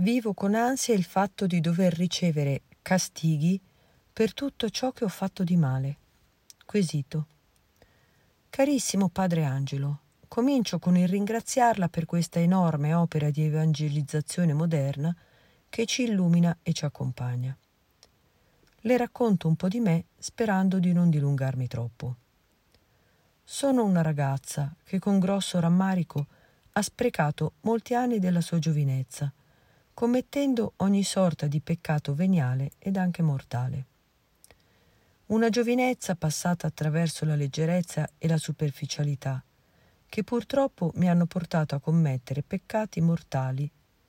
Vivo con ansia il fatto di dover ricevere castighi per tutto ciò che ho fatto di male. Quesito. Carissimo Padre Angelo, comincio con il ringraziarla per questa enorme opera di evangelizzazione moderna che ci illumina e ci accompagna. Le racconto un po' di me sperando di non dilungarmi troppo. Sono una ragazza che con grosso rammarico ha sprecato molti anni della sua giovinezza, commettendo ogni sorta di peccato veniale ed anche mortale. Una giovinezza passata attraverso la leggerezza e la superficialità, che purtroppo mi hanno portato a commettere peccati mortali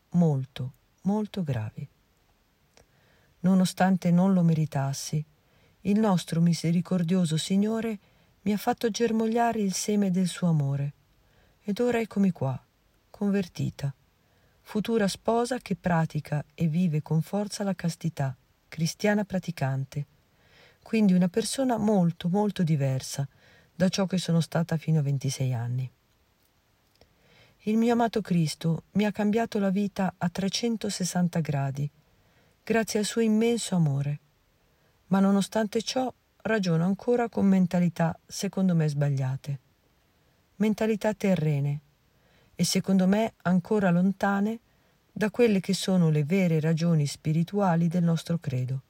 molto, molto gravi. Nonostante non lo meritassi, il nostro misericordioso Signore mi ha fatto germogliare il seme del suo amore. Ed ora eccomi qua, convertita, futura sposa che pratica e vive con forza la castità, cristiana praticante, quindi una persona molto, molto diversa da ciò che sono stata fino a 26 anni. Il mio amato Cristo mi ha cambiato la vita a 360 gradi, grazie al suo immenso amore. Ma nonostante ciò ragiono ancora con mentalità secondo me sbagliate, mentalità terrene e secondo me ancora lontane da quelle che sono le vere ragioni spirituali del nostro credo.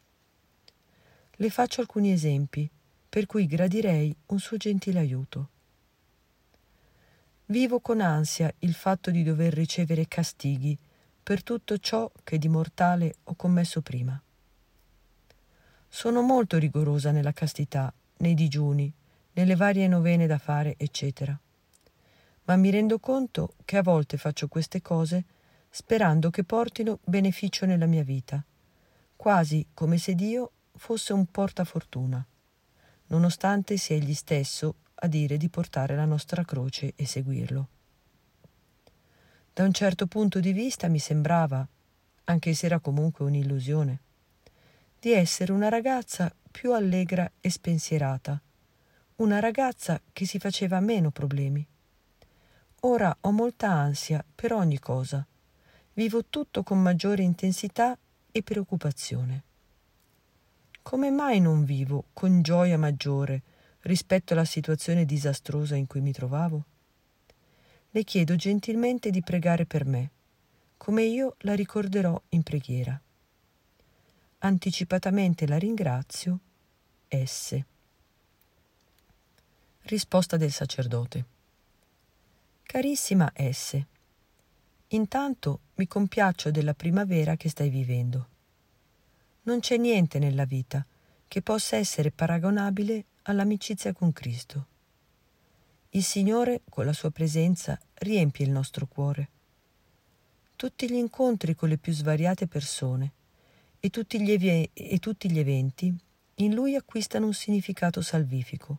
Le faccio alcuni esempi per cui gradirei un suo gentile aiuto. Vivo con ansia il fatto di dover ricevere castighi per tutto ciò che di mortale ho commesso prima. Sono molto rigorosa nella castità, nei digiuni, nelle varie novene da fare, eccetera. Ma mi rendo conto che a volte faccio queste cose sperando che portino beneficio nella mia vita, quasi come se Dio fosse un portafortuna, nonostante sia egli stesso a dire di portare la nostra croce e seguirlo. Da un certo punto di vista mi sembrava, anche se era comunque un'illusione, di essere una ragazza più allegra e spensierata, una ragazza che si faceva meno problemi. Ora ho molta ansia per ogni cosa, vivo tutto con maggiore intensità e preoccupazione. Come mai non vivo con gioia maggiore rispetto alla situazione disastrosa in cui mi trovavo? Le chiedo gentilmente di pregare per me, come io la ricorderò in preghiera. Anticipatamente la ringrazio. S. Risposta del sacerdote. Carissima S. Intanto mi compiaccio della primavera che stai vivendo. Non c'è niente nella vita che possa essere paragonabile all'amicizia con Cristo. Il Signore, con la sua presenza, riempie il nostro cuore. Tutti gli incontri con le più svariate persone e tutti gli, ev- e tutti gli eventi in lui acquistano un significato salvifico.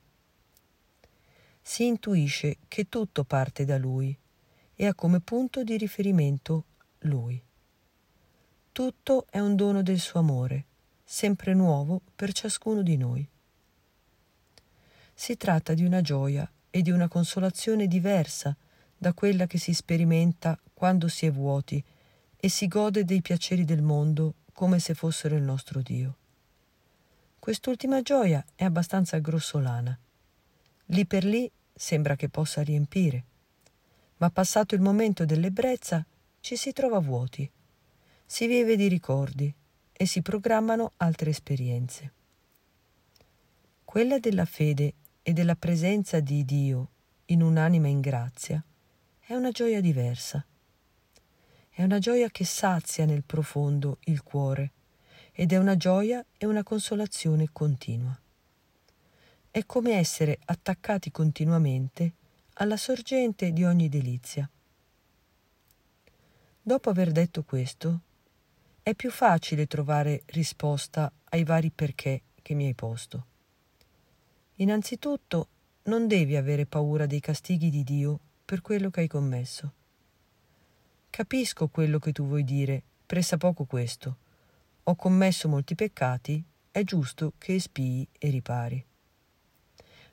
Si intuisce che tutto parte da lui e ha come punto di riferimento lui. Tutto è un dono del suo amore, sempre nuovo per ciascuno di noi. Si tratta di una gioia e di una consolazione diversa da quella che si sperimenta quando si è vuoti e si gode dei piaceri del mondo come se fossero il nostro Dio. Quest'ultima gioia è abbastanza grossolana. Lì per lì sembra che possa riempire, ma passato il momento dell'ebbrezza ci si trova vuoti, si vive di ricordi e si programmano altre esperienze. Quella della fede e della presenza di Dio in un'anima in grazia è una gioia diversa è una gioia che sazia nel profondo il cuore ed è una gioia e una consolazione continua. È come essere attaccati continuamente alla sorgente di ogni delizia. Dopo aver detto questo, è più facile trovare risposta ai vari perché che mi hai posto. Innanzitutto, non devi avere paura dei castighi di Dio per quello che hai commesso. Capisco quello che tu vuoi dire, pressa poco questo. Ho commesso molti peccati, è giusto che espii e ripari.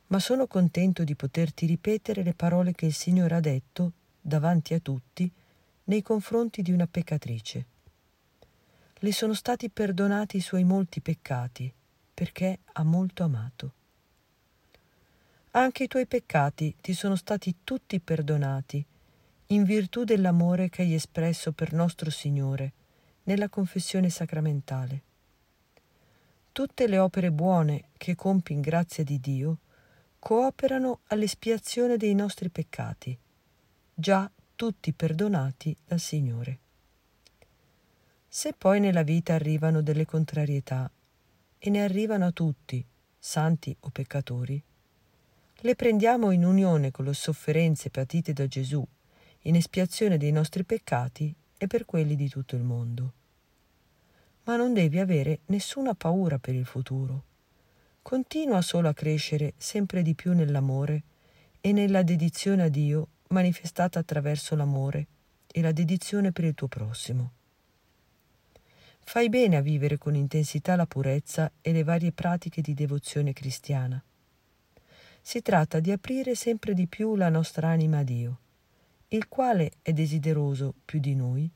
Ma sono contento di poterti ripetere le parole che il Signore ha detto davanti a tutti nei confronti di una peccatrice. le sono stati perdonati i suoi molti peccati, perché ha molto amato. Anche i tuoi peccati ti sono stati tutti perdonati, in virtù dell'amore che hai espresso per nostro Signore nella confessione sacramentale. Tutte le opere buone che compi in grazia di Dio cooperano all'espiazione dei nostri peccati, già tutti perdonati dal Signore. Se poi nella vita arrivano delle contrarietà, e ne arrivano a tutti, santi o peccatori, le prendiamo in unione con le sofferenze patite da Gesù, in espiazione dei nostri peccati e per quelli di tutto il mondo. Ma non devi avere nessuna paura per il futuro. Continua solo a crescere sempre di più nell'amore e nella dedizione a Dio manifestata attraverso l'amore e la dedizione per il tuo prossimo. Fai bene a vivere con intensità la purezza e le varie pratiche di devozione cristiana. Si tratta di aprire sempre di più la nostra anima a Dio, il quale è desideroso più di noi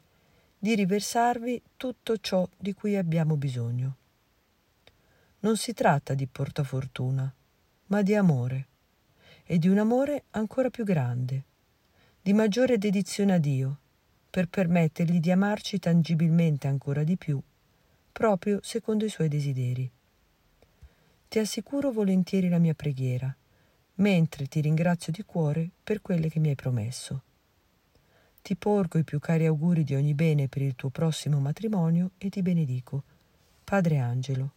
di riversarvi tutto ciò di cui abbiamo bisogno. Non si tratta di portafortuna, ma di amore, e di un amore ancora più grande, di maggiore dedizione a Dio, per permettergli di amarci tangibilmente ancora di più, proprio secondo i suoi desideri. Ti assicuro volentieri la mia preghiera, mentre ti ringrazio di cuore per quelle che mi hai promesso. Ti porgo i più cari auguri di ogni bene per il tuo prossimo matrimonio e ti benedico. Padre Angelo.